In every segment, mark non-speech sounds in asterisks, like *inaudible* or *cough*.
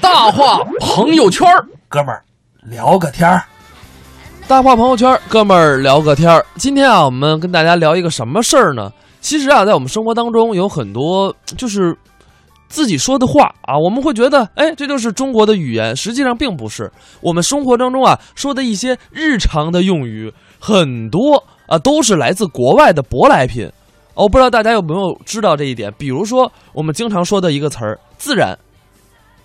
大话朋友圈儿哥们儿聊个天儿。大话朋友圈儿哥们儿聊个天儿。今天啊，我们跟大家聊一个什么事儿呢？其实啊，在我们生活当中有很多就是自己说的话啊，我们会觉得，哎，这就是中国的语言。实际上并不是。我们生活当中啊说的一些日常的用语，很多啊都是来自国外的舶来品。哦，不知道大家有没有知道这一点？比如说我们经常说的一个词儿“自然”，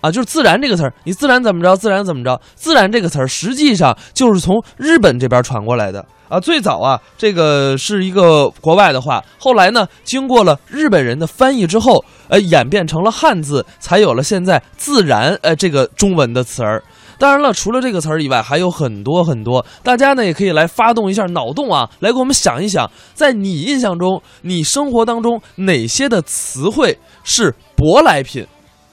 啊，就是“自然”这个词儿，你自然怎么着，自然怎么着。自然这个词儿实际上就是从日本这边传过来的啊。最早啊，这个是一个国外的话，后来呢，经过了日本人的翻译之后，呃，演变成了汉字，才有了现在“自然”呃这个中文的词儿。当然了，除了这个词儿以外，还有很多很多。大家呢也可以来发动一下脑洞啊，来给我们想一想，在你印象中，你生活当中哪些的词汇是舶来品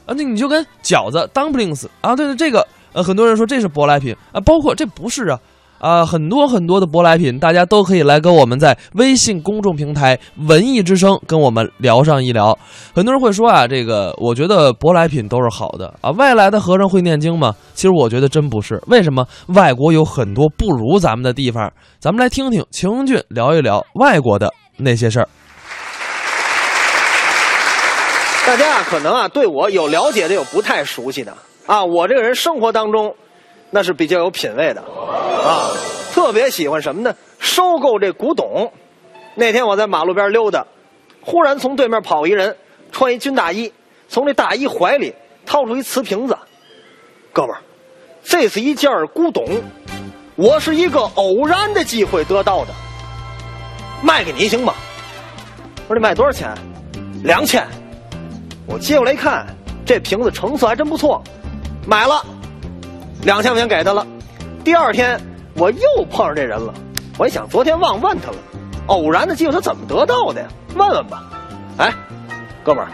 啊？那你就跟饺子 dumplings 啊，对对，这个呃，很多人说这是舶来品啊，包括这不是啊。啊，很多很多的舶来品，大家都可以来跟我们在微信公众平台“文艺之声”跟我们聊上一聊。很多人会说啊，这个我觉得舶来品都是好的啊，外来的和尚会念经吗？其实我觉得真不是。为什么？外国有很多不如咱们的地方，咱们来听听秦文俊聊一聊外国的那些事儿。大家啊，可能啊对我有了解的，有不太熟悉的啊。我这个人生活当中，那是比较有品位的啊，特别喜欢什么呢？收购这古董。那天我在马路边溜达，忽然从对面跑一人，穿一军大衣，从这大衣怀里掏出一瓷瓶子。哥们儿，这是一件古董，我是一个偶然的机会得到的，卖给你行吗？我说你卖多少钱？两千。我接过来一看，这瓶子成色还真不错，买了，两千块钱给他了。第二天我又碰上这人了，我一想昨天忘问他了，偶然的机会他怎么得到的呀？问问吧。哎，哥们儿，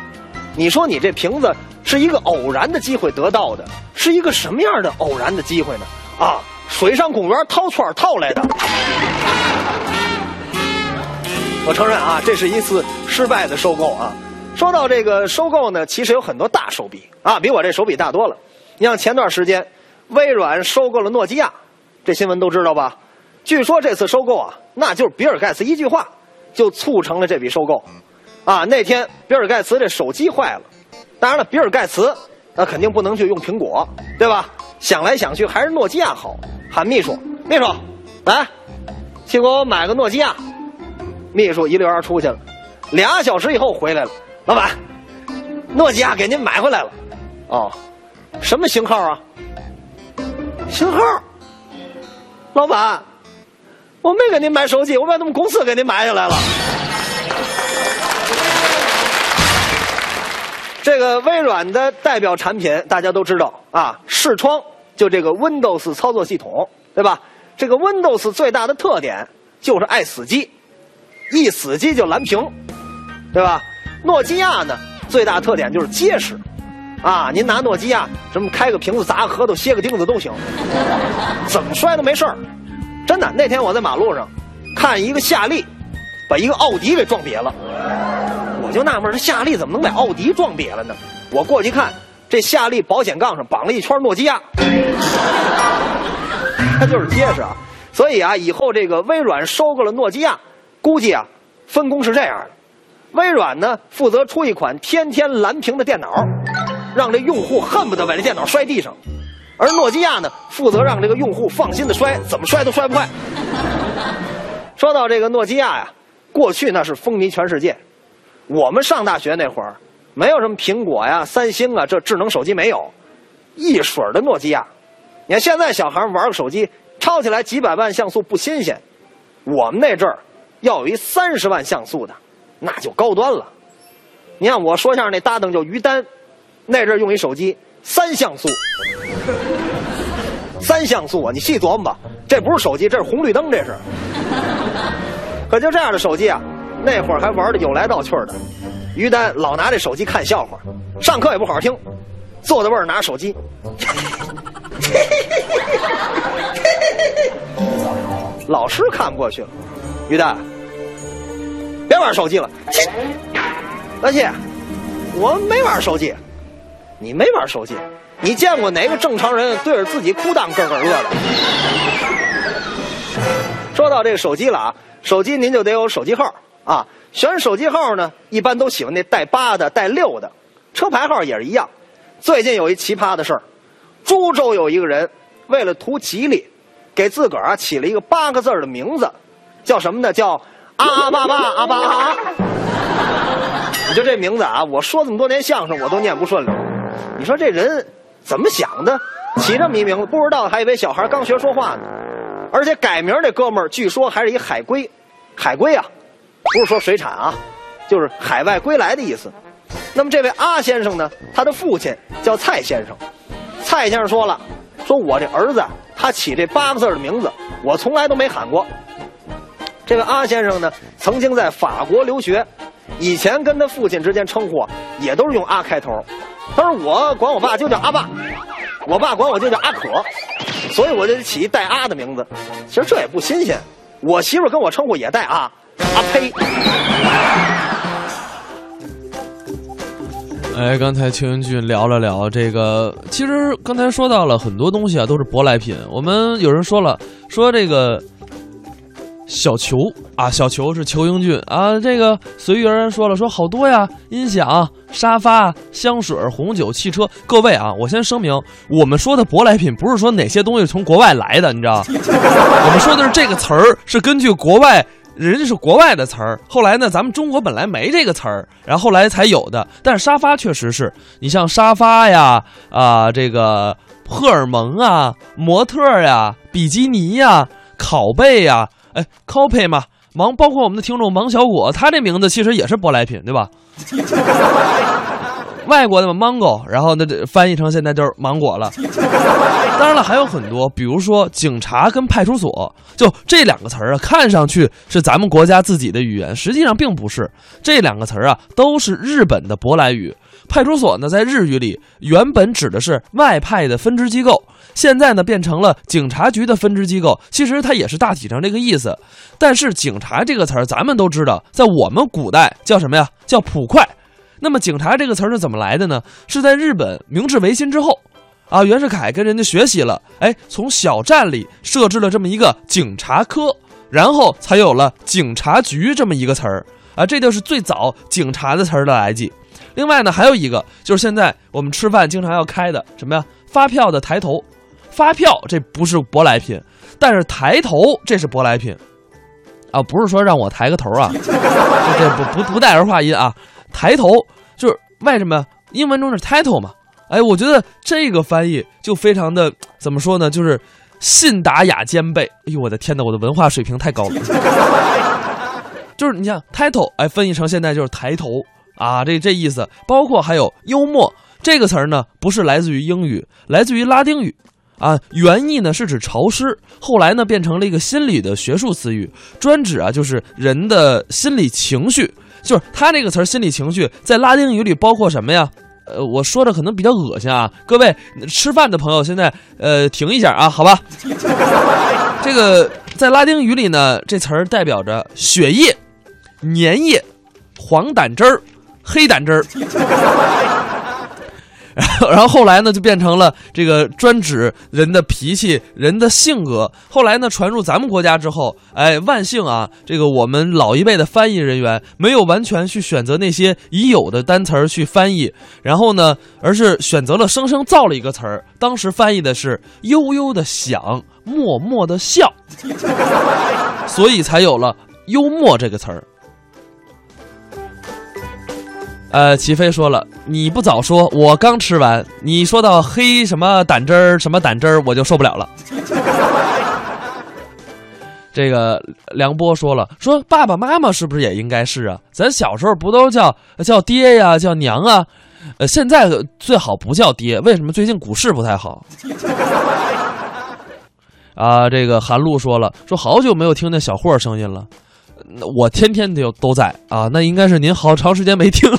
你说你这瓶子是一个偶然的机会得到的，是一个什么样的偶然的机会呢？啊，水上公园套圈套来的。*laughs* 我承认啊，这是一次失败的收购啊。说到这个收购呢，其实有很多大手笔啊，比我这手笔大多了。你像前段时间，微软收购了诺基亚，这新闻都知道吧？据说这次收购啊，那就是比尔盖茨一句话就促成了这笔收购。啊，那天比尔盖茨这手机坏了，当然了，比尔盖茨那肯定不能去用苹果，对吧？想来想去还是诺基亚好，喊秘书，秘书，来，去给我买个诺基亚。秘书一溜烟出去了，俩小时以后回来了。老板，诺基亚给您买回来了，哦，什么型号啊？型号？老板，我没给您买手机，我把他们公司给您买下来了。这个微软的代表产品大家都知道啊，视窗就这个 Windows 操作系统，对吧？这个 Windows 最大的特点就是爱死机，一死机就蓝屏，对吧？诺基亚呢，最大特点就是结实，啊，您拿诺基亚什么开个瓶子、砸个核桃、歇个钉子都行，怎么摔都没事儿。真的，那天我在马路上看一个夏利，把一个奥迪给撞瘪了，我就纳闷，这夏利怎么能把奥迪撞瘪了呢？我过去看，这夏利保险杠上绑了一圈诺基亚，*laughs* 它就是结实啊。所以啊，以后这个微软收购了诺基亚，估计啊，分工是这样的。微软呢，负责出一款天天蓝屏的电脑，让这用户恨不得把这电脑摔地上；而诺基亚呢，负责让这个用户放心的摔，怎么摔都摔不坏。说到这个诺基亚呀，过去那是风靡全世界。我们上大学那会儿，没有什么苹果呀、三星啊，这智能手机没有，一水儿的诺基亚。你看现在小孩玩个手机，抄起来几百万像素不新鲜，我们那阵儿要有一三十万像素的。那就高端了，你看我说相声那搭档叫于丹，那阵用一手机三像素，三像素啊！你细琢磨吧，这不是手机，这是红绿灯，这是。可就这样的手机啊，那会儿还玩的有来道趣的。于丹老拿这手机看笑话，上课也不好好听，坐在位儿拿手机，*laughs* 老师看不过去了，于丹。别玩手机了，老谢，我没玩手机，你没玩手机，你见过哪个正常人对着自己裤裆咯咯乐的？说到这个手机了啊，手机您就得有手机号啊。选手机号呢，一般都喜欢那带八的、带六的。车牌号也是一样。最近有一奇葩的事儿，株洲有一个人为了图吉利，给自个儿啊起了一个八个字的名字，叫什么呢？叫啊啊爸爸啊爸啊！*laughs* 你就这名字啊，我说这么多年相声我都念不顺溜。你说这人怎么想的？起这么一名字，不知道还以为小孩刚学说话呢。而且改名这哥们儿，据说还是一海归，海归啊，不是说水产啊，就是海外归来的意思。那么这位阿先生呢，他的父亲叫蔡先生。蔡先生说了，说我这儿子他起这八个字的名字，我从来都没喊过。这位阿先生呢，曾经在法国留学，以前跟他父亲之间称呼也都是用阿开头。他说我管我爸就叫阿爸，我爸管我就叫阿可，所以我就起一带阿的名字。其实这也不新鲜，我媳妇跟我称呼也带阿，阿呸。哎，刚才邱云俊聊了聊这个，其实刚才说到了很多东西啊，都是舶来品。我们有人说了，说这个小球啊，小球是球英俊啊，这个随遇而安说了，说好多呀，音响、沙发、香水、红酒、汽车。各位啊，我先声明，我们说的舶来品不是说哪些东西从国外来的，你知道？*laughs* 我们说的是这个词儿是根据国外。人家是国外的词儿，后来呢，咱们中国本来没这个词儿，然后后来才有的。但是沙发确实是你像沙发呀，啊，这个荷尔蒙啊，模特呀，比基尼呀，拷贝呀，哎，copy 嘛，芒，包括我们的听众芒小果，他这名字其实也是舶来品，对吧？*laughs* 外国的 mango，然后那这翻译成现在就是芒果了。当然了，还有很多，比如说警察跟派出所，就这两个词儿啊，看上去是咱们国家自己的语言，实际上并不是。这两个词儿啊，都是日本的舶来语。派出所呢，在日语里原本指的是外派的分支机构，现在呢变成了警察局的分支机构。其实它也是大体上这个意思。但是警察这个词儿，咱们都知道，在我们古代叫什么呀？叫捕快。那么“警察”这个词儿是怎么来的呢？是在日本明治维新之后，啊，袁世凯跟人家学习了，哎，从小站里设置了这么一个警察科，然后才有了警察局这么一个词儿，啊，这就是最早警察的词儿的来记。另外呢，还有一个就是现在我们吃饭经常要开的什么呀？发票的抬头，发票这不是舶来品，但是抬头这是舶来品，啊，不是说让我抬个头啊，*laughs* 这不不不带儿化音啊。抬头就是为什么？英文中是 title 嘛？哎，我觉得这个翻译就非常的怎么说呢？就是信达雅兼备。哎呦，我的天呐，我的文化水平太高了。*laughs* 就是你像 title，哎，翻译成现在就是抬头啊，这这意思。包括还有幽默这个词儿呢，不是来自于英语，来自于拉丁语啊。原意呢是指潮湿，后来呢变成了一个心理的学术词语，专指啊就是人的心理情绪。就是他这个词儿，心理情绪在拉丁语里包括什么呀？呃，我说的可能比较恶心啊，各位吃饭的朋友现在呃停一下啊，好吧？*laughs* 这个在拉丁语里呢，这词儿代表着血液、粘液、黄胆汁儿、黑胆汁儿。*laughs* 然后，后后来呢，就变成了这个专指人的脾气、人的性格。后来呢，传入咱们国家之后，哎，万幸啊，这个我们老一辈的翻译人员没有完全去选择那些已有的单词儿去翻译，然后呢，而是选择了生生造了一个词儿。当时翻译的是“悠悠的想，默默的笑”，*laughs* 所以才有了“幽默”这个词儿。呃，齐飞说了，你不早说，我刚吃完。你说到黑什么胆汁儿，什么胆汁儿，我就受不了了。*laughs* 这个梁波说了，说爸爸妈妈是不是也应该是啊？咱小时候不都叫叫爹呀，叫娘啊？呃，现在最好不叫爹，为什么？最近股市不太好。*laughs* 啊，这个韩露说了，说好久没有听见小霍声音了。我天天都都在啊，那应该是您好长时间没听了。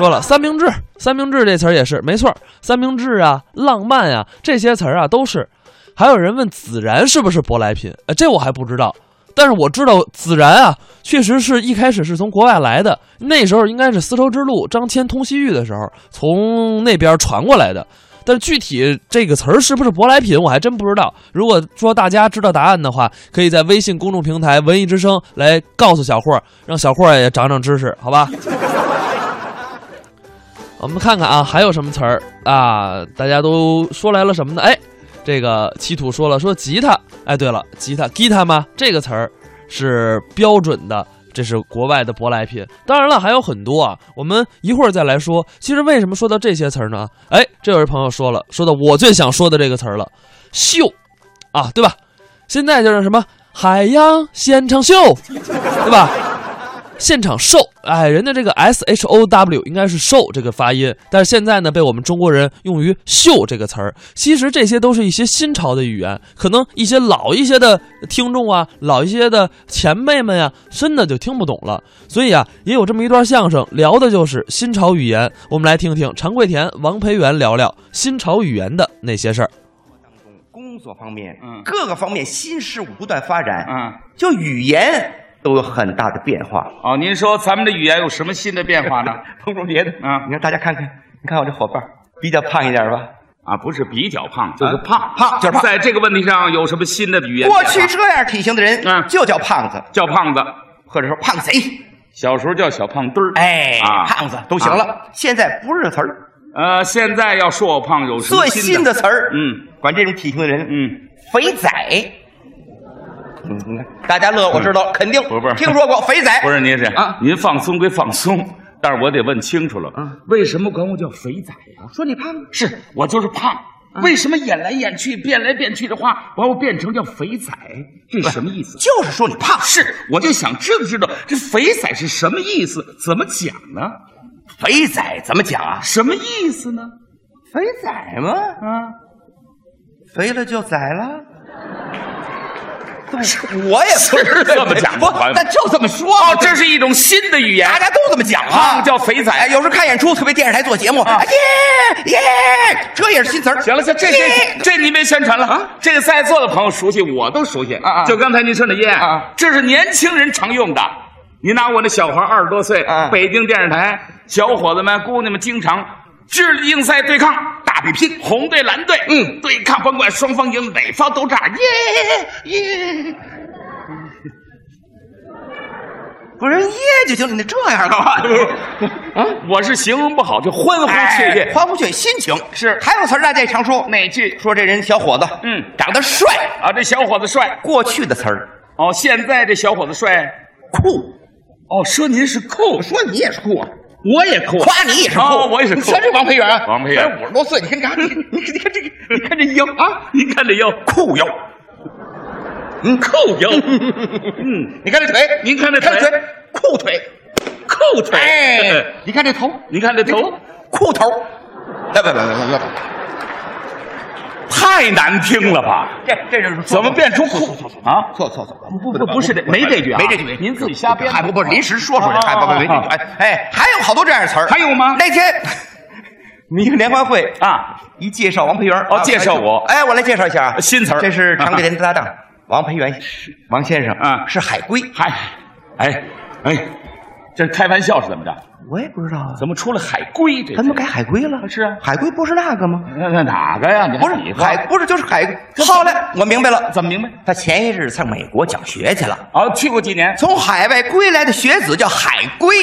说了三明治，三明治这词儿也是没错，三明治啊，浪漫啊，这些词儿啊都是。还有人问孜然是不是舶来品？呃，这我还不知道。但是我知道孜然啊，确实是一开始是从国外来的，那时候应该是丝绸之路张骞通西域的时候从那边传过来的。但具体这个词儿是不是舶来品，我还真不知道。如果说大家知道答案的话，可以在微信公众平台“文艺之声”来告诉小霍，让小霍也长长知识，好吧？我们看看啊，还有什么词儿啊？大家都说来了什么呢？哎，这个七土说了，说吉他。哎，对了，吉他，guitar 吗？这个词儿是标准的，这是国外的舶来品。当然了，还有很多啊，我们一会儿再来说。其实为什么说到这些词儿呢？哎，这位朋友说了，说到我最想说的这个词儿了，秀，啊，对吧？现在就是什么海洋现场秀，对吧？现场 show，，哎，人家这个 S H O W 应该是 show 这个发音，但是现在呢，被我们中国人用于秀这个词儿。其实这些都是一些新潮的语言，可能一些老一些的听众啊，老一些的前辈们呀，真的就听不懂了。所以啊，也有这么一段相声，聊的就是新潮语言。我们来听听常贵田、王培元聊聊新潮语言的那些事儿。当中工作方面，嗯各个方面新事物不断发展，嗯，就语言都有很大的变化。哦，您说咱们的语言有什么新的变化呢？*laughs* 不说别的，啊你看大家看看，你看我这伙伴比较胖一点吧？啊，不是比较胖，就是胖，胖就是胖在这个问题上有什么新的语言？过去这样体型的人，嗯就叫胖子，叫胖子，或者说胖贼，小时候叫小胖墩儿。哎，啊胖子都行了。现在不是这词儿，呃，现在要说我胖有什么最新的词儿，嗯，管这种体型的人，嗯，肥仔。嗯，大家乐，我知道，肯定不是不是听说过肥仔，不是您是啊您放松归放松，但是我得问清楚了，啊为什么管我叫肥仔呀、说你胖，是我就是胖。为什么演来演去、变来变去的话，把我变成叫肥仔？这是什么意思？就是说你胖，是，我就想知道知道这肥仔是什么意思，怎么讲呢？肥仔怎么讲啊？什么意思呢？肥仔吗？啊，肥了就宰了。*laughs* 我也不是这么讲的不朋友，那就这么说哦，这是一种新的语言，大家都这么讲啊，叫肥仔哎，有时候看演出，特别电视台做节目，耶耶，这也是新词儿。行了，行，这这耶这您别宣传了啊！这个在座的朋友熟悉，我都熟悉啊啊就刚才您说那耶啊这是年轻人常用的。你拿我那小孩二十多岁啊，北京电视台小伙子们、姑娘们经常智力竞赛对抗，大比拼，红队蓝队，嗯。对抗，甭管双方赢，哪方都这样，耶耶。不是耶就行了，你这样干嘛？*laughs* 啊，我是形容不好，就欢呼雀跃。欢呼雀跃，心情。是。还有词儿大家也常说，哪句？说这人小伙子，嗯。长得帅。啊？这小伙子帅。过去的词儿。哦，现在这小伙子帅。酷，哦，说您是酷，说你也是酷啊，我也抠，夸你也是酷，哦我也是酷你瞧这王培元啊，王培元五十多岁，你看这，你你你看这个，你看这腰啊，你看这腰，裤腰，嗯，裤腰，嗯，你看这腿，您看这腿裤腿，裤腿，哎，你看这头，你看这头，裤头，来来来来来来，太难听了吧？这这是怎么变出酷啊？错错错，不不不是这没这句啊。没这句，您自己瞎编还不不临时说出来，啊还不不没这句，哎哎，还有好多这样的词儿，还有吗？那天你一个联欢会啊，一介绍王培元，啊哦介绍我哎，我来介绍一下啊，新词儿这是常贵田的搭档王培元，王先生啊。是海归，嗨，哎哎，这开玩笑是怎么着？我也不知道啊，怎么出了海龟这？怎么改海归了？是啊海归不是那个吗？那那哪个呀？你不是海，不是就是海归。后来我明白了，怎么明白？他前一日上美国讲学去了，啊，去过几年？从海外归来的学子叫海归。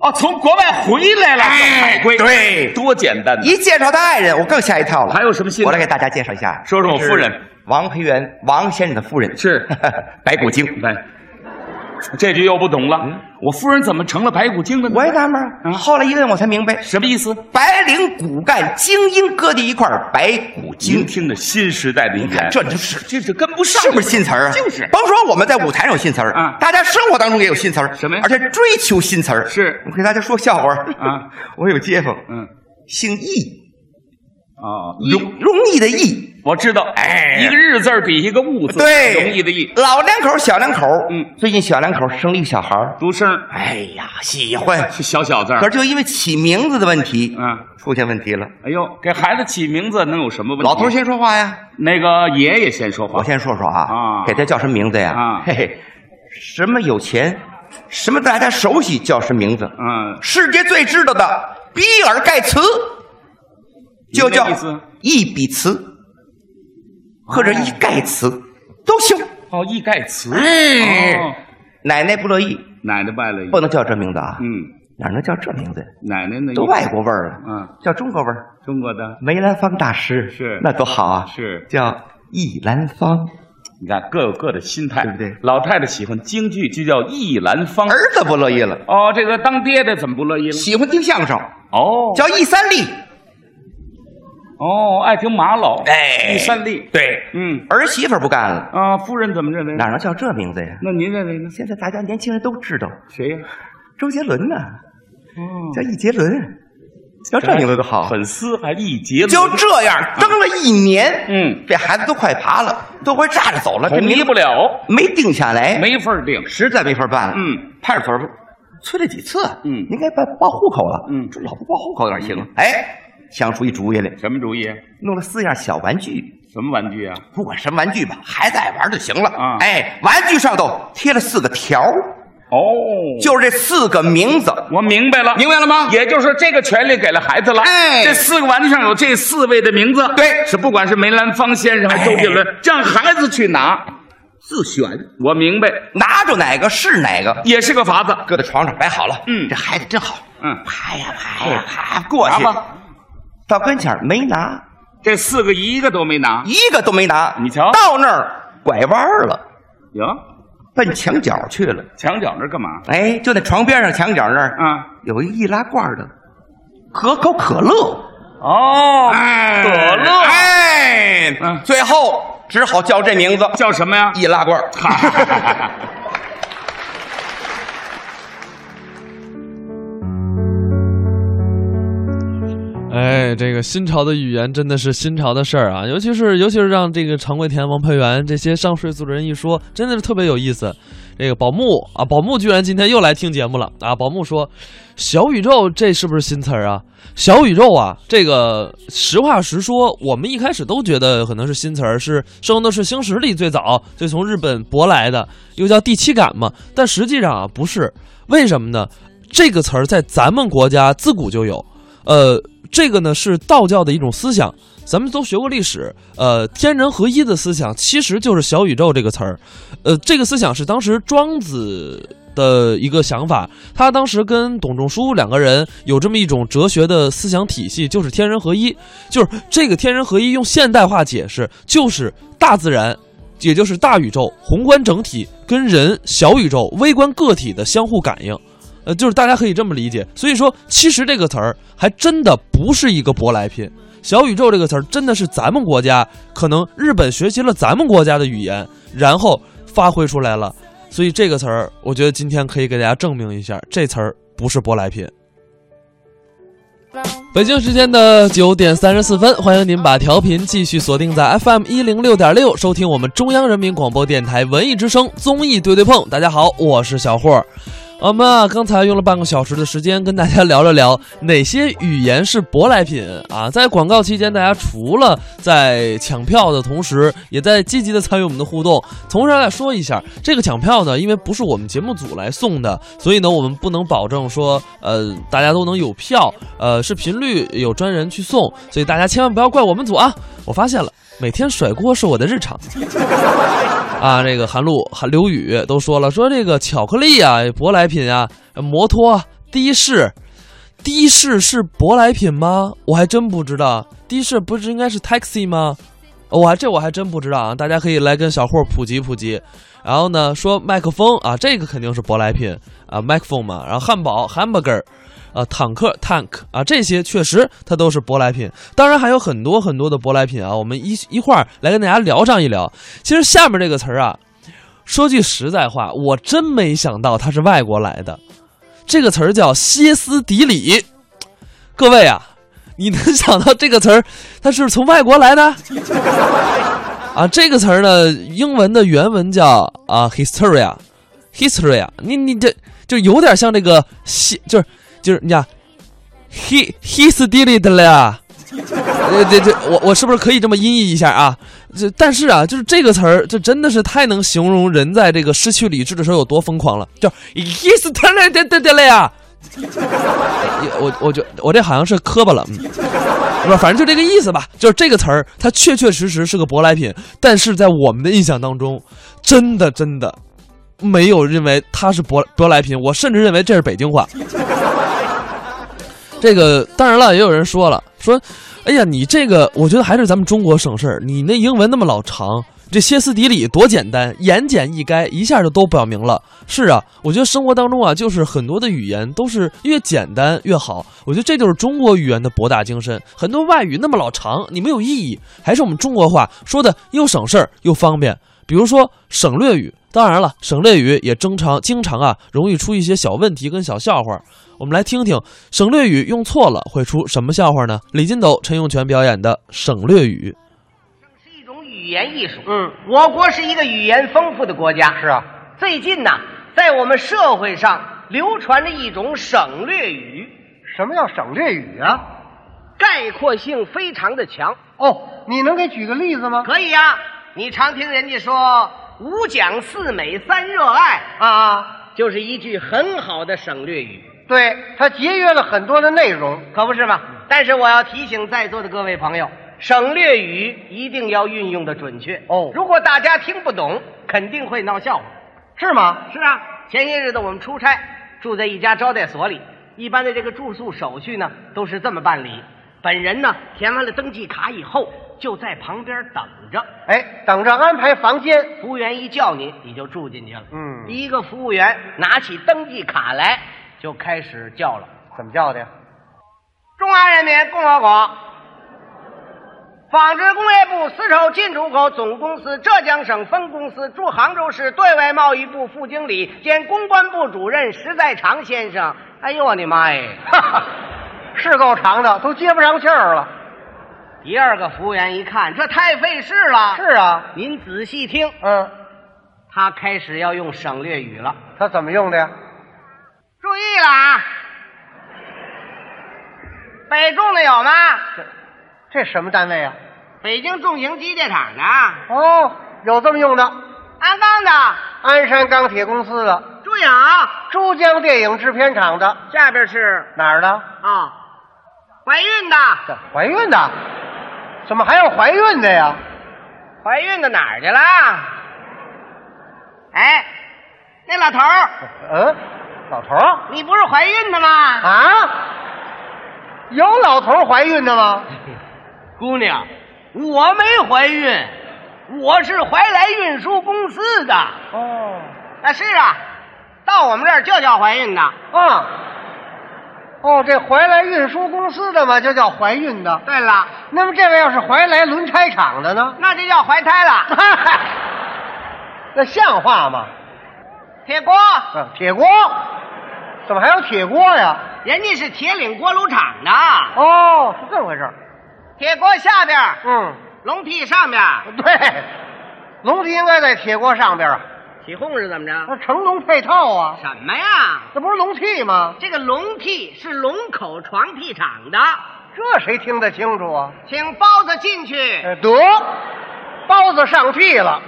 哦，从国外回来了，叫海归。对多简单！一介绍他爱人，我更吓一跳了。还有什么新我来给大家介绍一下，说说我夫人王培元，王先生的夫人是 *laughs* 白骨精。来，这句又不懂了。我夫人怎么成了白骨精的呢？我也纳闷儿，后来一问我才明白，什么意思？白领骨干精英搁在一块儿，白骨您精。听着新时代的语言，这就是这是跟不上，是不是新词儿啊？就是甭说我们在舞台上有新词儿啊大家生活当中也有新词儿，什么呀而且追求新词儿。是我给大家说笑话啊。*laughs* 我有街坊，嗯，姓易，哦，容容易的易，我知道，哎。一个日字儿比一个物字对，容易的易。老两口小两口，嗯，最近小两口生了一个小孩儿。独生。哎呀，喜欢，是小小字儿。可是就因为起名字的问题，嗯，出现问题了。哎呦，给孩子起名字能有什么问题？老头先说话呀，那个爷爷先说话。我先说说啊，啊。给他叫什么名字呀？啊。嘿嘿，什么有钱，什么大家熟悉叫什么名字？嗯，世界最知道的比尔盖茨，就叫一比茨，或者一盖茨都行。哦，易盖茨。哎哦，奶奶不乐意，奶奶不乐意不能叫这名字啊。嗯，哪能叫这名字？奶奶那？都外国味儿了。嗯，叫中国味儿。中国的。梅兰芳大师是那多好啊！是叫易兰芳，你看各有各的心态，对不对老太太喜欢京剧，就叫易兰芳。儿子不乐意了，哦，这个当爹的怎么不乐意了？喜欢听相声，哦，叫易三立。哦，爱听马老，哎第三立。对，嗯，儿媳妇儿不干了，啊，夫人怎么认为？哪能叫这名字呀？那您认为呢？现在大家年轻人都知道，谁呀？周杰伦呢，哦，叫易杰伦，叫这名字多好。粉丝还一结就这样争了一年，嗯，这孩子都快爬了，都快炸着走了，这统一名字不了，没定下来，没法定。实在没法办了。嗯，派出所催了几次，嗯应该报报户口了。嗯这老不报户口哪行啊？哎，想出一主意来，什么主意？弄了四样小玩具，什么玩具啊？不管什么玩具吧，孩子爱玩就行了。啊。哎，玩具上头贴了四个条儿，哦，就是这四个名字。我明白了，明白了吗？也就是说，这个权利给了孩子了。哎。这四个玩具上有这四位的名字，对。是不管是梅兰芳先生还是周杰伦，让孩子去拿，自选，我明白，拿着哪个是哪个，也是个法子。搁在床上摆好了。嗯。这孩子真好。嗯。爬呀爬呀爬过去到跟前儿没拿，这四个一个都没拿，一个都没拿。你瞧到那儿拐弯儿了，哟，奔墙角去了。墙角那儿干嘛？哎，就那床边上墙角那儿，啊，有一易拉罐的可口可乐，哦，哎可乐哎，嗯最后只好叫这名字，叫什么呀？易拉罐。哎，这个新潮的语言真的是新潮的事儿啊，尤其是尤其是让这个常贵田、王培元这些上岁数的人一说，真的是特别有意思。这个宝木啊，宝木居然今天又来听节目了啊！宝木说：“小宇宙这是不是新词儿啊？小宇宙啊，这个实话实说，我们一开始都觉得可能是新词儿，是圣斗士星矢里最早就从日本舶来的，又叫第七感嘛。但实际上啊，不是，为什么呢？这个词儿在咱们国家自古就有，呃。”这个呢是道教的一种思想，咱们都学过历史。呃，天人合一的思想其实就是小宇宙这个词儿。呃，这个思想是当时庄子的一个想法，他当时跟董仲舒两个人有这么一种哲学的思想体系，就是天人合一。就是这个天人合一，用现代化解释，就是大自然，也就是大宇宙宏观整体跟人小宇宙微观个体的相互感应。呃，就是大家可以这么理解，所以说，其实这个词儿还真的不是一个舶来品。小宇宙这个词儿真的是咱们国家，可能日本学习了咱们国家的语言，然后发挥出来了。所以这个词儿，我觉得今天可以给大家证明一下，这词儿不是舶来品。北京时间的九点三十四分，欢迎您把调频继续锁定在 FM 一零六点六，收听我们中央人民广播电台文艺之声综艺对对碰。大家好，我是小霍。我们啊，刚才用了半个小时的时间跟大家聊了聊 *laughs* 哪些语言是舶来品啊。在广告期间，大家除了在抢票的同时，也在积极的参与我们的互动。同时来说一下，这个抢票呢，因为不是我们节目组来送的，所以呢，我们不能保证说，呃，大家都能有票，呃，是频率有专人去送，所以大家千万不要怪我们组啊。我发现了，每天甩锅是我的日常。*laughs* 啊，这个韩露、韩刘宇都说了，说这个巧克力啊，舶来品啊，摩托、的士，的士是舶来品吗？我还真不知道，的士不是应该是 taxi 吗？我还这我还真不知道啊，大家可以来跟小霍普及普及。然后呢，说麦克风啊，这个肯定是舶来品啊，麦克风嘛。然后汉堡 hamburger。啊，坦克 tank 啊，这些确实它都是舶来品。当然还有很多很多的舶来品啊，我们一一块儿来跟大家聊上一聊。其实下面这个词儿啊，说句实在话，我真没想到它是外国来的。这个词儿叫歇斯底里。各位啊，你能想到这个词儿，它是从外国来的？啊，这个词儿呢，英文的原文叫啊，hysteria，hysteria。你你这就有点像这个歇，就是就是你讲，he hysteria。呃，这这，我我是不是可以这么音译一下啊？这但是啊，就是这个词儿，这真的是太能形容人在这个失去理智的时候有多疯狂了，就 hysteria。我我就我这好像是磕巴了，嗯，不是，反正就这个意思吧。就是这个词儿，它确确实实是个舶来品，但是在我们的印象当中，真的真的没有认为它是舶舶来品，我甚至认为这是北京话。这个当然了，也有人说了，说，哎呀，你这个我觉得还是咱们中国省事儿，你那英文那么老长。这歇斯底里多简单，言简意赅，一下就都表明了。是啊，我觉得生活当中啊，就是很多的语言都是越简单越好。我觉得这就是中国语言的博大精深。很多外语那么老长，你没有意义，还是我们中国话说的又省事儿又方便。比如说省略语，当然了，省略语也经常经常啊，容易出一些小问题跟小笑话。我们来听听省略语用错了会出什么笑话呢？李金斗、陈永泉表演的省略语。是一种语言艺术。嗯，我国是一个语言丰富的国家。是啊，最近呢，在我们社会上流传着一种省略语，什么叫省略语啊？概括性非常的强。哦，你能给举个例子吗？可以呀、你常听人家说“五讲四美三热爱啊，”，就是一句很好的省略语，对，它节约了很多的内容。可不是吗？但是我要提醒在座的各位朋友，省略语一定要运用的准确哦如果大家听不懂，肯定会闹笑话。是吗？是啊，前些日子我们出差，住在一家招待所里。一般的这个住宿手续呢，都是这么办理：本人呢填完了登记卡以后，就在旁边等着。哎，等着安排房间。服务员一叫你，你就住进去了。嗯一个服务员拿起登记卡来，就开始叫了：“怎么叫的呀？中华人民共和国纺织工业部丝绸进出口总公司浙江省分公司驻杭州市对外贸易部副经理兼公关部主任石在长先生。哎呦我的妈呀！哈哈，是够长的，都接不上气儿了。第二个服务员一看，这太费事了。是啊，您仔细听，嗯，他开始要用省略语了。他怎么用的呀？注意了啊！北重的有吗？这这什么单位啊？北京重型机械厂的，哦，有这么用的，鞍钢的。鞍山钢铁公司的，注意啊！珠江电影制片厂的，下边是哪儿的？啊，怀孕的，这怀孕的，怎么还有怀孕的呀？怀孕的哪儿去了？哎，那老头儿，嗯，老头儿你不是怀孕的吗？啊？有老头儿怀孕的吗？*laughs* 姑娘，我没怀孕，我是怀来运输公司的。哦，啊，是啊，到我们这儿就叫怀孕的。啊，哦，这怀来运输公司的嘛，就叫怀孕的。对了，那么这位要是怀来轮胎厂的呢？那就叫怀胎了。*laughs* 那像话吗？铁锅，嗯，铁锅，怎么还有铁锅呀？人家是铁岭锅炉厂的。哦，是这么回事儿。铁锅下边，嗯，笼屉上边，对，笼屉应该在铁锅上边啊，起哄是怎么着？那成龙配套啊，什么呀？这不是龙屁吗？这个龙屁是龙口床屁厂的，这谁听得清楚啊？请包子进去。哎，得，包子上屁了，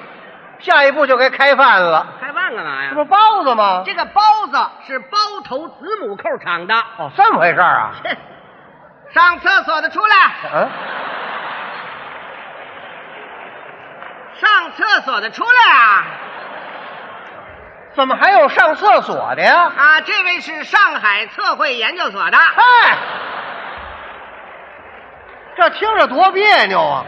下一步就该开饭了。开饭干嘛呀这？不包子吗？这个包子是包头子母扣厂的。哦，这么回事儿啊？*laughs* 切上厕所的出来，嗯，上厕所的出来啊！怎么还有上厕所的呀？啊，这位是上海测绘研究所的。嗨，这听着多别扭啊！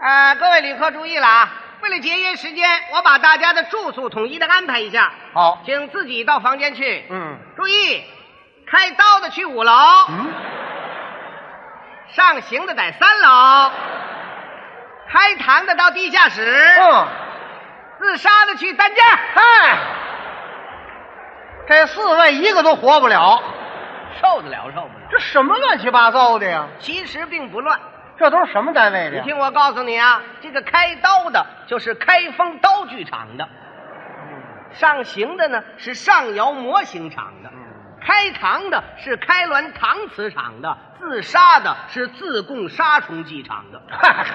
呃，各位旅客注意了啊！为了节约时间，我把大家的住宿统一的安排一下，好，请自己到房间去。嗯注意，开刀的去五楼，嗯，上刑的在三楼，开膛的到地下室，嗯，自杀的去担架。嗨，这四位一个都活不了，受得了受不了？这什么乱七八糟的呀？其实并不乱。这都是什么单位的？你听我告诉你啊，这个开刀的就是开封刀具厂的，上刑的呢是上窑模型厂的，开膛的是开滦搪瓷厂的，自杀的是自贡杀虫剂厂的。嗨，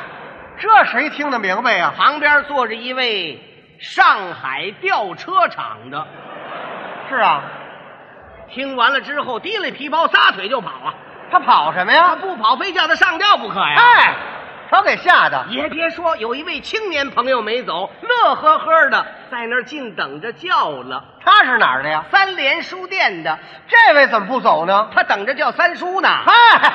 这谁听得明白呀？旁边坐着一位上海吊车厂的，是啊，听完了之后，提了皮包，撒腿就跑啊！他跑什么呀他？不跑，非叫他上吊不可呀！哎，他给吓的。也别说，有一位青年朋友没走，乐呵呵的在那儿静等着叫了。他是哪儿的呀？三联书店的，这位怎么不走呢？他等着叫三叔呢。嗨，综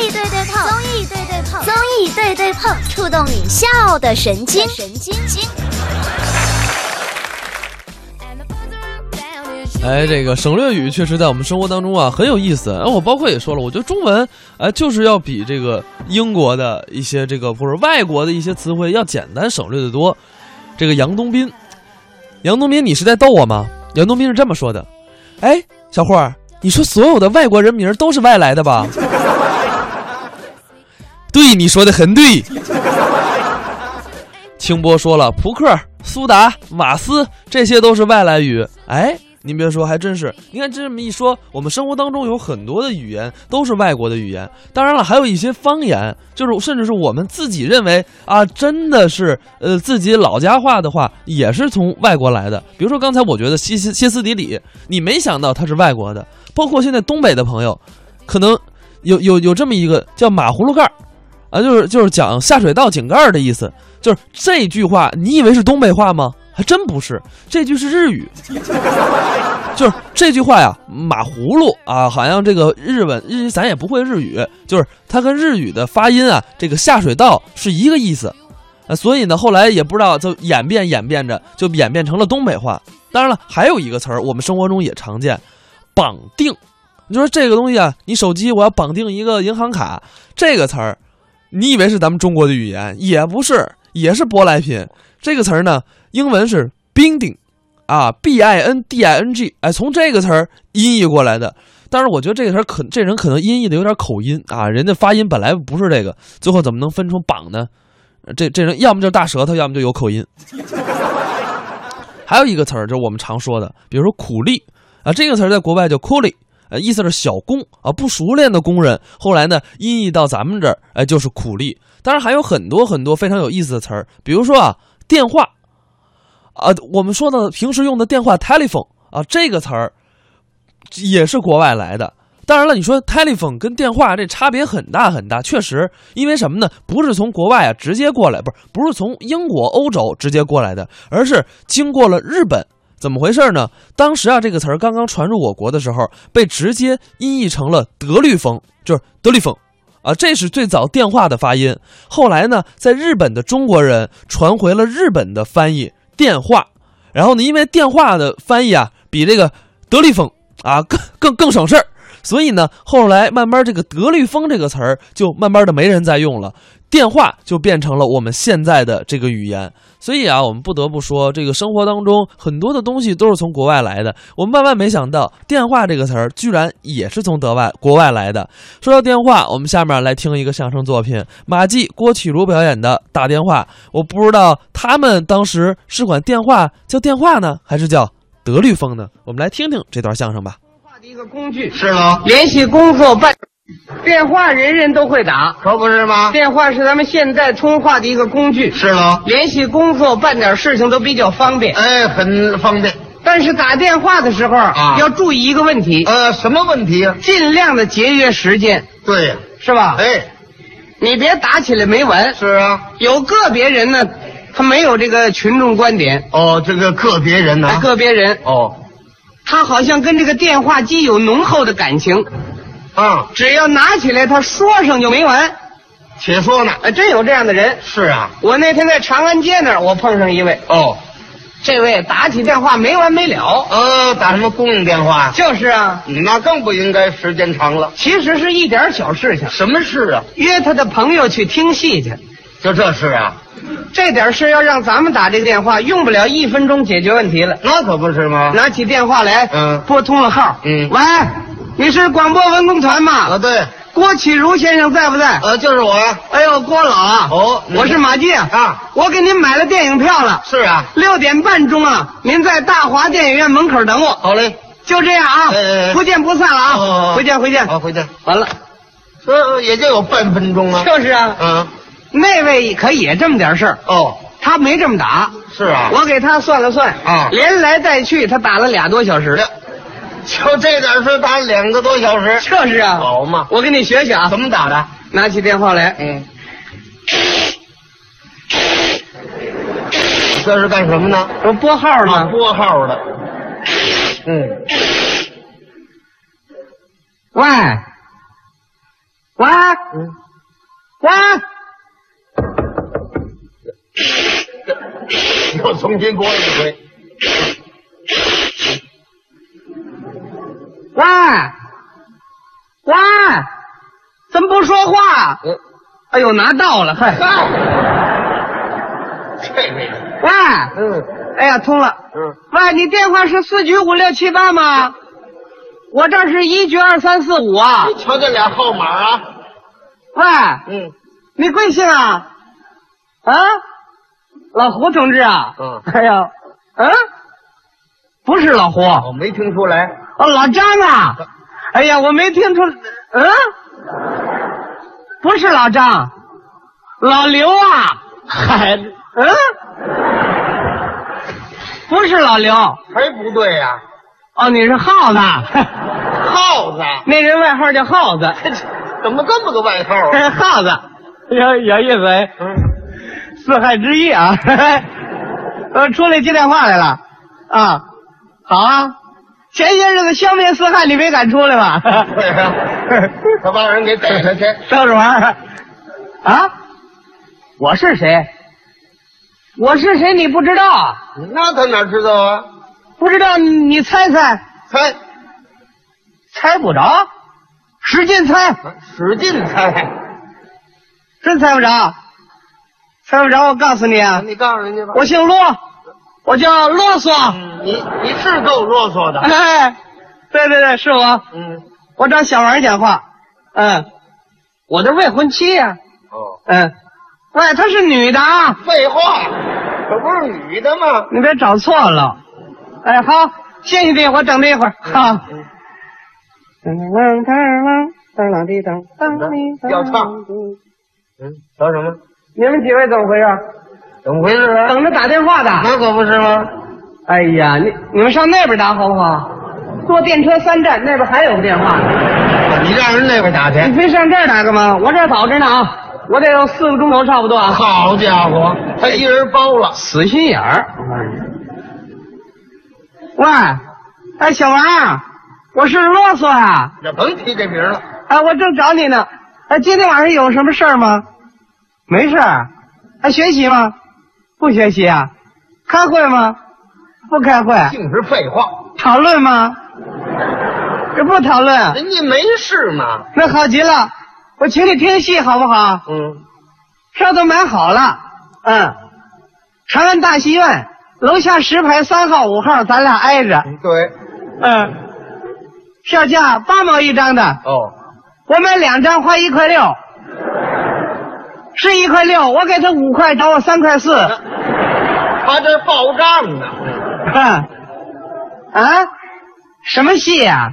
艺对对碰，综艺对对碰，综艺对对碰，触动你笑的神经，神经经。哎，这个省略语确实在我们生活当中啊很有意思。哎，我包括也说了，我觉得中文哎就是要比这个英国的一些这个或者外国的一些词汇要简单省略的多。这个杨东斌，杨东斌，你是在逗我吗？杨东斌是这么说的：哎，小霍儿，你说所有的外国人名都是外来的吧？对，你说的很对。清波说了，扑克、苏打、瓦斯，这些都是外来语。哎，您别说，还真是。你看这么一说，我们生活当中有很多的语言都是外国的语言。当然了，还有一些方言，就是甚至是我们自己认为啊，真的是呃自己老家话的话，也是从外国来的。比如说刚才我觉得歇斯歇斯底里，你没想到它是外国的。包括现在东北的朋友，可能有有有这么一个叫马葫芦盖儿。啊，就是就是讲下水道井盖的意思，就是这句话，你以为是东北话吗？还真不是，这句是日语。*laughs* 就是这句话呀，马葫芦啊，好像这个日文日咱也不会日语，就是它跟日语的发音啊，这个下水道是一个意思。啊，所以呢，后来也不知道就演变演变着，就演变成了东北话。当然了，还有一个词儿，我们生活中也常见，绑定。你说这个东西啊，你手机我要绑定一个银行卡，这个词儿。你以为是咱们中国的语言，也不是，也是舶来品。这个词儿呢，英文是 binding，啊，b i n d i n g，哎，从这个词儿音译过来的。但是我觉得这个词儿可，这人可能音译的有点口音啊，人家发音本来不是这个，最后怎么能分出绑呢？这这人要么就是大舌头，要么就有口音。*laughs* 还有一个词儿就是我们常说的，比如说苦力啊，这个词儿在国外叫 coolie。呃，意思是小工啊，不熟练的工人。后来呢，音译到咱们这儿，哎，就是苦力。当然还有很多很多非常有意思的词儿，比如说啊，电话，啊，我们说的平时用的电话 telephone 啊，这个词儿也是国外来的。当然了，你说 telephone 跟电话这差别很大很大，确实，因为什么呢？不是从国外啊直接过来，不是不是从英国、欧洲直接过来的，而是经过了日本。怎么回事呢？当时啊，这个词儿刚刚传入我国的时候，被直接音译成了德律风，就是德律风，啊，这是最早电话的发音。后来呢，在日本的中国人传回了日本的翻译电话，然后呢，因为电话的翻译啊，比这个德律风啊更更更省事儿，所以呢，后来慢慢这个德律风这个词儿就慢慢的没人再用了。电话就变成了我们现在的这个语言，所以啊，我们不得不说，这个生活当中很多的东西都是从国外来的。我们万万没想到，电话这个词儿居然也是从德外国外来的。说到电话，我们下面来听一个相声作品，马季、郭启儒表演的《打电话》。我不知道他们当时是管电话叫电话呢，还是叫德律风呢？我们来听听这段相声吧。话的一个工具是吗，联系工作办。电话人人都会打，可不是吗？电话是咱们现在通话的一个工具，是喽，联系工作办点事情都比较方便。哎，很方便。但是打电话的时候啊要注意一个问题，呃，什么问题呀？尽量的节约时间，对呀，是吧？哎，你别打起来没完。是啊。有个别人呢，他没有这个群众观点，哦，这个个别人呢？哎个别人哦，他好像跟这个电话机有浓厚的感情，啊，只要拿起来他说上就没完。且说呢。哎，真有这样的人。是啊。我那天在长安街那儿，我碰上一位，哦，这位打起电话没完没了。呃，打什么公用电话？就是啊，那更不应该时间长了。其实是一点小事情，什么事啊？约他的朋友去听戏去，就这事啊？这点事要让咱们打这个电话，用不了一分钟解决问题了。那可不是吗？拿起电话来，嗯拨通了号，嗯喂，你是广播文工团吗？啊，对，郭启儒先生在不在？呃，就是我呀。哎呦，郭老啊，哦我是马季啊，我给您买了电影票了，是啊，六点半钟啊，您在大华电影院门口等我。好嘞，就这样啊不见不散了啊，好回见回见。好，回见。完了，这也就有半分钟啊。就是啊，嗯，那位可也这么点事儿，哦，他没这么打。是啊。我给他算了算啊连来带去他打了俩多小时。*laughs* 就这点事打两个多小时，这是啊，好嘛？我给你学学啊，怎么打的？拿起电话来，嗯，这是干什么呢？我拨号啊，呢。拨号的。嗯，喂，喂，嗯喂，*laughs* 又重新拨一回。喂，喂，怎么不说话？嗯，哎呦，拿到了，嗨，*laughs* 这位，喂，嗯哎呀，通了。嗯，喂，你电话是四局五六七八吗？我这是一局二三四五啊。你瞧这俩号码啊。喂，嗯你贵姓啊？啊，老胡同志啊。嗯哎呀，嗯，不是老胡，我没听出来。哦，老张啊。哎呀，我没听出，嗯，不是老张，老刘啊。嗨，嗯，不是老刘。谁不对呀、哦，你是耗子，*laughs* 耗子，那人外号叫耗子，怎么这么个外号啊？*laughs* 耗子，有有意思哎。嗯，四害之一啊！*laughs* 呃，出来接电话来了啊，好啊！前些日子消灭四害，你没敢出来吧？*laughs* 他把人给逮了去。逗着玩儿啊！我是谁？我是谁？你不知道啊？那他哪知道啊？不知道？你猜猜，猜，猜不着，使劲猜，使劲猜。真猜不着，猜不着。我告诉你啊，你告诉人家吧。我姓骆，我叫啰嗦。你你是够啰嗦的。哎，对对对，是我。嗯，我找小王讲话，嗯，我的未婚妻呀、哦，嗯，喂，她是女的啊，废话，可不是女的吗？你别找错了。哎，好，谢谢你，我等这一会儿。好。要唱嗯，瞧什么？你们几位怎么回事？怎么回事啊？等着打电话的。那可不是吗？哎呀，你你们上那边打好不好？坐电车三站，那边还有个电话呢。你让人那边打去。你非上这儿打干嘛？我这儿早着呢啊，我得有四个钟头差不多啊。好家伙，他一人包了。死心眼儿。喂，哎，小王，我是啰嗦啊！也甭提这名了。哎，我正找你呢。哎，今天晚上有什么事儿吗？没事儿。哎，学习吗？不学习啊？开会吗？不开会。净是废话。讨论吗？这不讨论。人家没事嘛。那好极了，我请你听戏好不好？嗯，票都买好了。嗯，长安大戏院楼下十排三号五号，咱俩挨着。对。嗯，票价八毛一张的，哦，我买两张花一块六，是一块六，我给他五块，找我三块四。*laughs* 他这报账呢。*laughs* 啊啊，什么戏呀、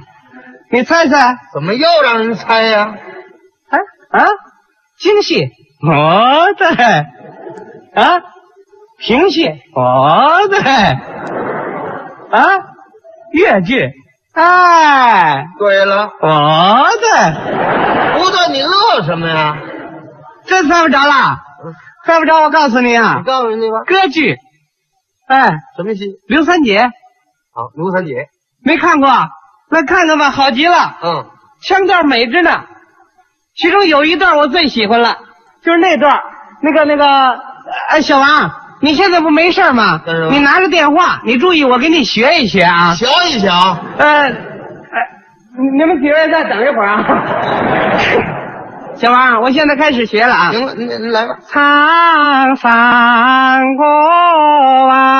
你猜猜？怎么又让人猜呀、啊啊，京戏。哦，对。啊，评戏。哦，对。啊，越剧。哎，对了，哦，对。不对，你乐什么呀？真猜不着了，猜不着，我告诉你啊你，告诉人家吧。歌剧。哎，什么戏？刘三姐好，刘三姐。没看过？那看看吧，好极了，嗯，腔调美着呢。其中有一段我最喜欢了，就是那段，那个那个，哎，小王，你现在不没事吗你拿着电话，你注意，我给你学一学啊。学一学。呃，哎，你们几位再等一会儿啊。*laughs* 小小王，我现在开始学了啊。行了，你你来吧。唱山过啊，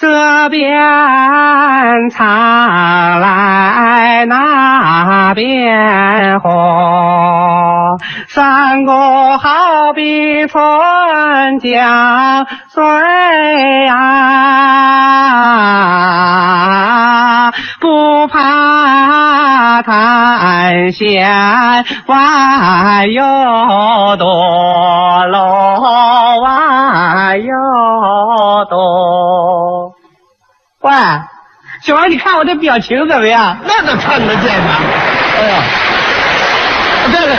这边唱来那边和，山歌好比春江水啊，不怕滩险弯又多，路弯又多。喂，小王，你看我这表情怎么样？那个看得见呐。哎呀，这个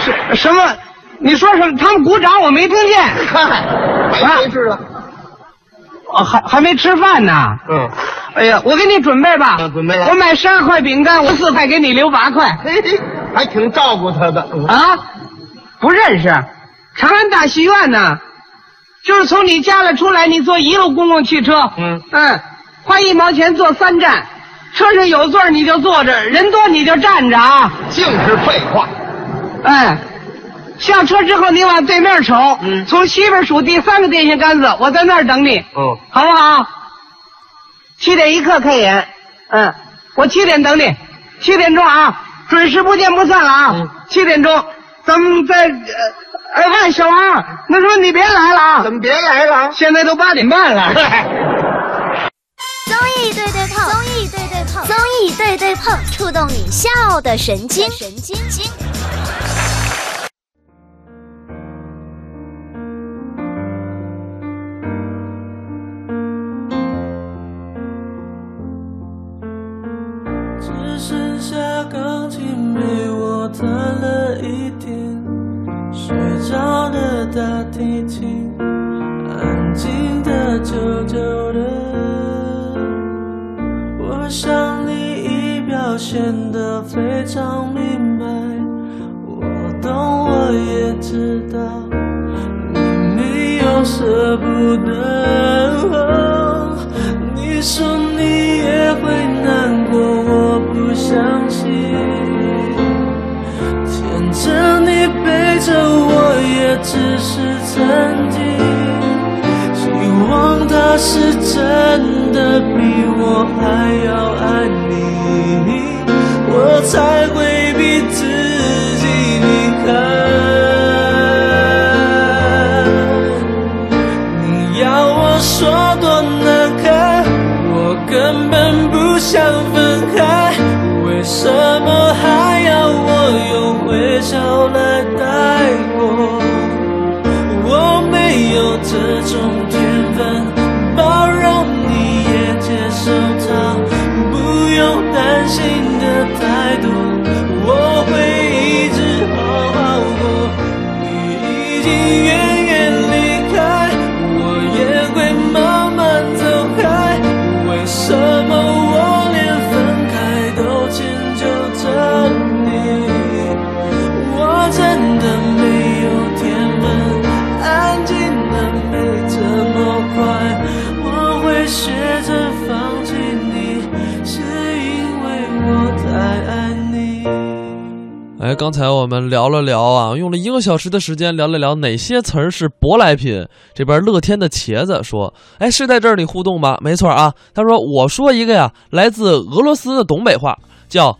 什什么？你说什么？他们鼓掌，我没听见。*laughs* 嗨，没没事了。哦，还还没吃饭呢。嗯，哎呀，我给你准备吧。嗯准备了我买十二块饼干，我四块给你留八块。嘿嘿，还挺照顾他的。嗯啊，不认识，长安大戏院呢，就是从你家里出来，你坐一路公共汽车，嗯嗯，花一毛钱坐三站，车上有座你就坐着，人多你就站着啊，净是废话。哎，下车之后你往对面瞅，嗯从西边数第三个电线杆子，我在那儿等你，嗯，好不好？七点一刻开演，嗯，我七点等你，七点钟啊，准时不见不散了啊！嗯七点钟，咱们在，呃，哎喂，小王，那说你别来了啊！怎么别来了？现在都八点半了。*laughs* 综艺对对碰，综艺对对碰，综艺对对碰，触动你笑的神经，神经经。只剩下钢琴陪我弹了大提琴，安静的久久的。我想你已表现得非常明白，我懂，我也知道，你没有舍不得。你说你也会难过，我不想只是曾经。希望他是真的比我还要爱你，我才会逼刚才我们聊了聊啊，用了一个小时的时间聊了聊哪些词儿是舶来品。这边乐天的茄子说：“哎，是在这里互动吗？没错啊。”他说：“我说一个呀，来自俄罗斯的东北话，叫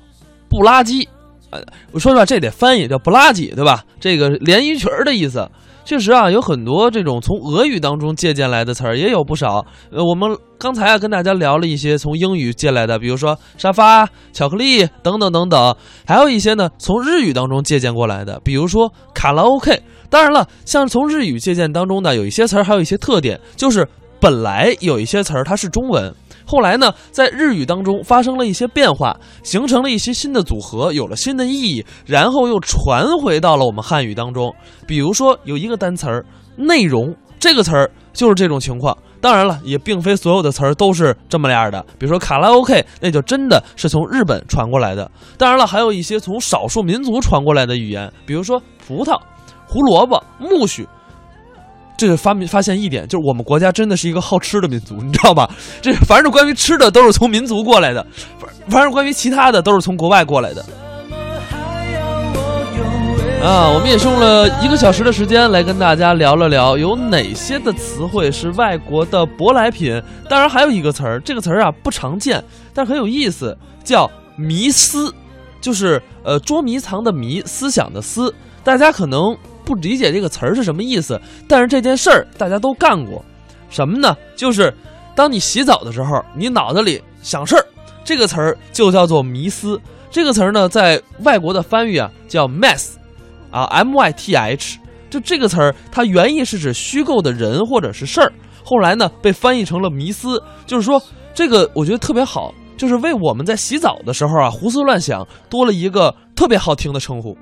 布拉基。呃，我说实话，这得翻译叫不拉基，对吧？这个连衣裙儿的意思。确实啊，有很多这种从俄语当中借鉴来的词儿，也有不少。呃，我们刚才啊跟大家聊了一些从英语借来的，比如说沙发、巧克力等等等等，还有一些呢从日语当中借鉴过来的，比如说卡拉 OK。当然了，像从日语借鉴当中呢，有一些词儿还有一些特点，就是本来有一些词儿它是中文。后来呢，在日语当中发生了一些变化，形成了一些新的组合，有了新的意义，然后又传回到了我们汉语当中。比如说有一个单词儿“内容”这个词儿就是这种情况。当然了，也并非所有的词儿都是这么样的。比如说卡拉 OK，那就真的是从日本传过来的。当然了，还有一些从少数民族传过来的语言，比如说葡萄、胡萝卜、苜蓿。这个发明发现一点，就是我们国家真的是一个好吃的民族，你知道吧？*laughs* 这凡是关于吃的，都是从民族过来的；凡凡是关于其他的，都是从国外过来的。啊，我们也是用了一个小时的时间来跟大家聊了聊，有哪些的词汇是外国的舶来品。当然，还有一个词儿，这个词儿啊不常见，但很有意思，叫迷思，就是呃捉迷藏的迷，思想的思。大家可能不理解这个词儿是什么意思，但是这件事儿大家都干过。什么呢？就是当你洗澡的时候，你脑子里想事儿，这个词儿就叫做迷思。这个词儿呢，在外国的翻译啊叫 mess。啊，M Y T H，就这个词儿，它原意是指虚构的人或者是事儿，后来呢被翻译成了迷思，就是说这个我觉得特别好，就是为我们在洗澡的时候啊胡思乱想多了一个特别好听的称呼。